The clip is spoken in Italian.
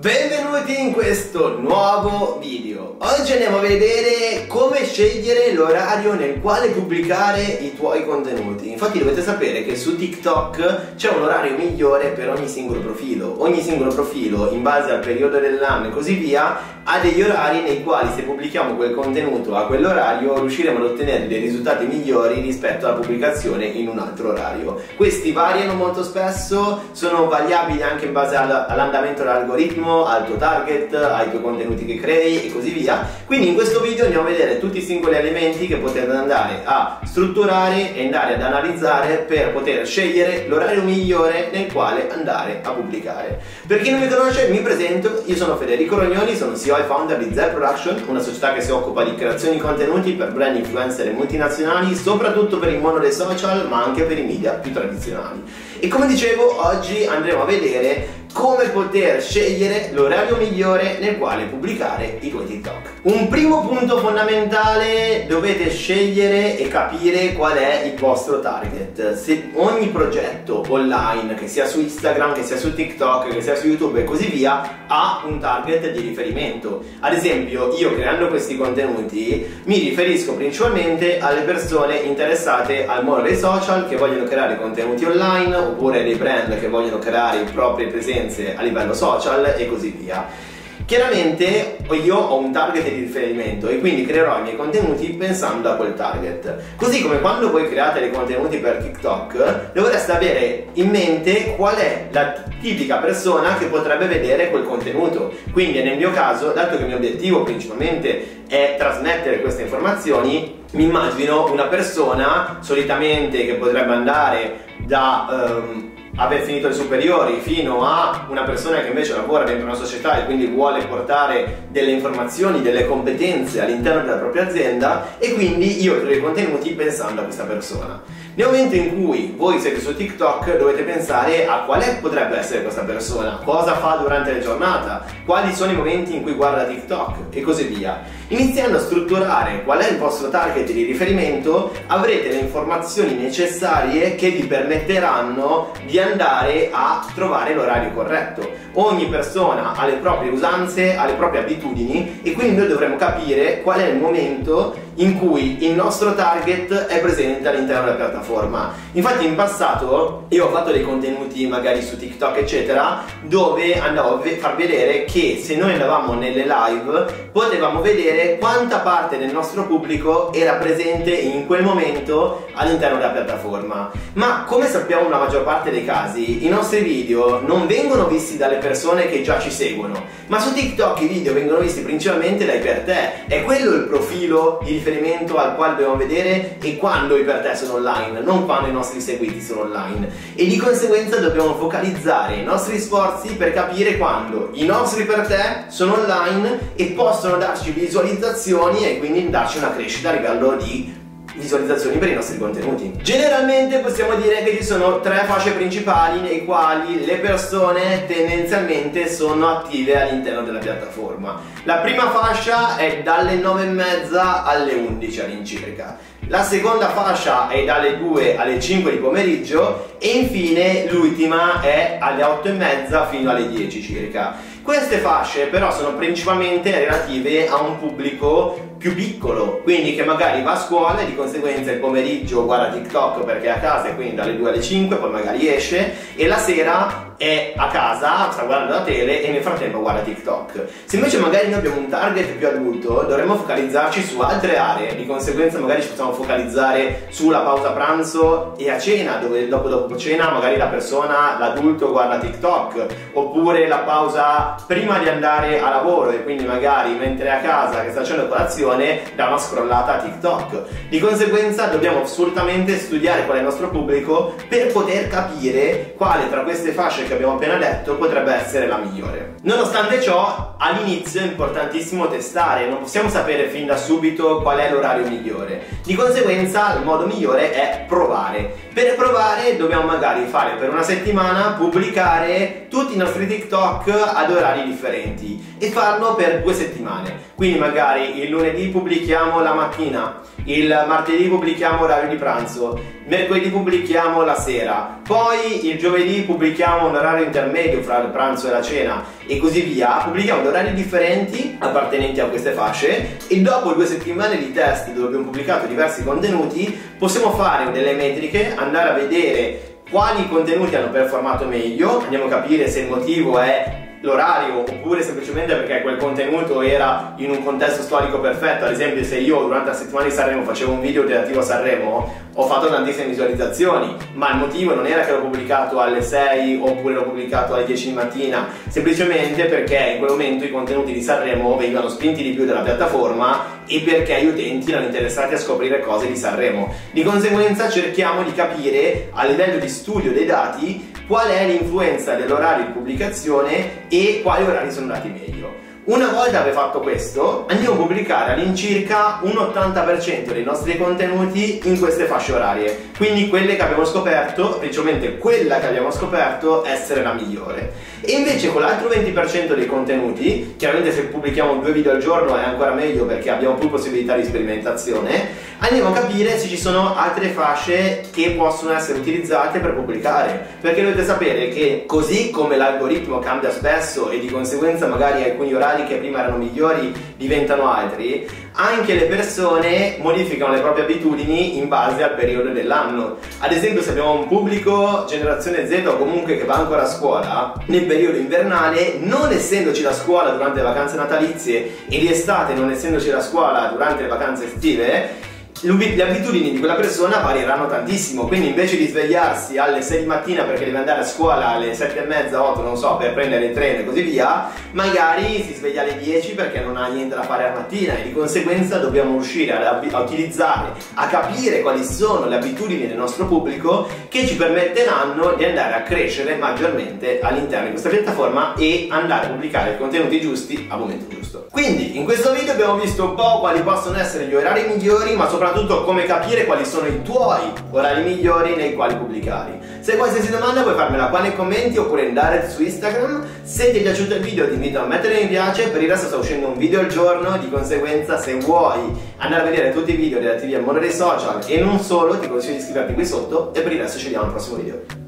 Benvenuti in questo nuovo video. Oggi andiamo a vedere come scegliere l'orario nel quale pubblicare i tuoi contenuti. Infatti dovete sapere che su TikTok c'è un orario migliore per ogni singolo profilo. Ogni singolo profilo, in base al periodo dell'anno e così via, ha degli orari nei quali se pubblichiamo quel contenuto a quell'orario riusciremo ad ottenere dei risultati migliori rispetto alla pubblicazione in un altro orario. Questi variano molto spesso, sono variabili anche in base all'andamento dell'algoritmo al tuo target, ai tuoi contenuti che crei e così via. Quindi in questo video andiamo a vedere tutti i singoli elementi che potete andare a strutturare e andare ad analizzare per poter scegliere l'orario migliore nel quale andare a pubblicare. Per chi non mi conosce, mi presento, io sono Federico Rognoni, sono CEO e founder di Zell Production, una società che si occupa di creazione di contenuti per brand influencer e multinazionali, soprattutto per il mondo dei social, ma anche per i media più tradizionali. E come dicevo, oggi andremo a vedere come poter scegliere l'orario migliore nel quale pubblicare i tuoi TikTok. Un primo punto fondamentale dovete scegliere e capire qual è il vostro target. Se ogni progetto online, che sia su Instagram, che sia su TikTok, che sia su YouTube e così via, ha un target di riferimento. Ad esempio, io creando questi contenuti mi riferisco principalmente alle persone interessate al mondo dei social che vogliono creare contenuti online oppure dei brand che vogliono creare i propri presenze esperienze a livello social e così via. Chiaramente io ho un target di riferimento e quindi creerò i miei contenuti pensando a quel target. Così come quando voi create dei contenuti per TikTok, dovreste avere in mente qual è la tipica persona che potrebbe vedere quel contenuto. Quindi nel mio caso, dato che il mio obiettivo principalmente è trasmettere queste informazioni, mi immagino una persona solitamente che potrebbe andare da... Um, aver finito le superiori fino a una persona che invece lavora dentro una società e quindi vuole portare delle informazioni, delle competenze all'interno della propria azienda e quindi io creo i contenuti pensando a questa persona. Nel momento in cui voi siete su TikTok dovete pensare a qual è potrebbe essere questa persona, cosa fa durante la giornata, quali sono i momenti in cui guarda TikTok e così via. Iniziando a strutturare qual è il vostro target di riferimento avrete le informazioni necessarie che vi permetteranno di andare a trovare l'orario corretto. Ogni persona ha le proprie usanze, ha le proprie abitudini e quindi noi dovremo capire qual è il momento in cui il nostro target è presente all'interno della piattaforma. Infatti in passato io ho fatto dei contenuti magari su TikTok eccetera dove andavo a far vedere che se noi andavamo nelle live potevamo vedere quanta parte del nostro pubblico era presente in quel momento all'interno della piattaforma. Ma come sappiamo nella maggior parte dei casi i nostri video non vengono visti dalle persone che già ci seguono, ma su TikTok i video vengono visti principalmente dai per te. È quello il profilo di riferimento al quale dobbiamo vedere e quando i per te sono online, non quando i nostri seguiti sono online. E di conseguenza dobbiamo focalizzare i nostri sforzi per capire quando i nostri per te sono online e possono darci visualizzazioni e quindi darci una crescita a livello di visualizzazioni per i nostri contenuti. Generalmente possiamo dire che ci sono tre fasce principali nei quali le persone tendenzialmente sono attive all'interno della piattaforma. La prima fascia è dalle 9 e mezza alle 11 all'incirca. La seconda fascia è dalle 2 alle 5 di pomeriggio e infine l'ultima è alle 8 e mezza fino alle 10 circa. Queste fasce però sono principalmente relative a un pubblico più piccolo, quindi che magari va a scuola e di conseguenza il pomeriggio guarda TikTok perché è a casa e quindi dalle 2 alle 5 poi magari esce e la sera è a casa, sta guardando la tele e nel frattempo guarda TikTok. Se invece magari noi abbiamo un target più adulto, dovremmo focalizzarci su altre aree, di conseguenza magari ci possiamo focalizzare sulla pausa pranzo e a cena, dove dopo dopo cena magari la persona, l'adulto guarda TikTok, oppure la pausa prima di andare a lavoro e quindi magari mentre è a casa che sta facendo colazione dà una scrollata a TikTok. Di conseguenza dobbiamo assolutamente studiare qual è il nostro pubblico per poter capire quale tra queste fasce che abbiamo appena detto potrebbe essere la migliore. Nonostante ciò, all'inizio è importantissimo testare, non possiamo sapere fin da subito qual è l'orario migliore. Di conseguenza, il modo migliore è provare. Per provare dobbiamo magari fare per una settimana pubblicare tutti i nostri TikTok ad orari differenti e farlo per due settimane. Quindi magari il lunedì pubblichiamo la mattina, il martedì pubblichiamo orario di pranzo, mercoledì pubblichiamo la sera, poi il giovedì pubblichiamo un orario intermedio fra il pranzo e la cena e così via. Pubblichiamo orari differenti appartenenti a queste fasce e dopo due settimane di test dove abbiamo pubblicato diversi contenuti possiamo fare delle metriche, andare a vedere quali contenuti hanno performato meglio, andiamo a capire se il motivo è l'orario oppure semplicemente perché quel contenuto era in un contesto storico perfetto. Ad esempio se io durante la settimana di Sanremo facevo un video relativo a Sanremo ho fatto tantissime visualizzazioni ma il motivo non era che l'ho pubblicato alle 6 oppure l'ho pubblicato alle 10 di mattina semplicemente perché in quel momento i contenuti di Sanremo venivano spinti di più dalla piattaforma e perché gli utenti erano interessati a scoprire cose di Sanremo. Di conseguenza cerchiamo di capire a livello di studio dei dati qual è l'influenza dell'orario di pubblicazione e quali orari sono andati meglio. Una volta che fatto questo, andiamo a pubblicare all'incirca un 80% dei nostri contenuti in queste fasce orarie, quindi quelle che abbiamo scoperto, principalmente quella che abbiamo scoperto essere la migliore. E invece con l'altro 20% dei contenuti, chiaramente se pubblichiamo due video al giorno è ancora meglio perché abbiamo più possibilità di sperimentazione, andiamo a capire se ci sono altre fasce che possono essere utilizzate per pubblicare perché dovete sapere che così come l'algoritmo cambia spesso e di conseguenza magari alcuni orari che prima erano migliori diventano altri anche le persone modificano le proprie abitudini in base al periodo dell'anno. Ad esempio se abbiamo un pubblico generazione Z o comunque che va ancora a scuola nel periodo invernale non essendoci la scuola durante le vacanze natalizie e di estate non essendoci la scuola durante le vacanze estive le abitudini di quella persona varieranno tantissimo quindi invece di svegliarsi alle 6 di mattina perché deve andare a scuola alle 7 e mezza, 8 non so per prendere il treno e così via magari si sveglia alle 10 perché non ha niente da fare la mattina e di conseguenza dobbiamo riuscire a, a utilizzare a capire quali sono le abitudini del nostro pubblico che ci permetteranno di andare a crescere maggiormente all'interno di questa piattaforma e andare a pubblicare i contenuti giusti al momento giusto. Quindi in questo video abbiamo visto un po' quali possono essere gli orari migliori ma soprattutto soprattutto come capire quali sono i tuoi orari migliori nei quali pubblicare. Se hai qualsiasi domanda puoi farmela qua nei commenti oppure in direct su Instagram. Se ti è piaciuto il video ti invito a mettere mi piace, per il resto sta uscendo un video al giorno, di conseguenza se vuoi andare a vedere tutti i video relativi al mondo dei social e non solo ti consiglio di iscriverti qui sotto e per il resto ci vediamo al prossimo video.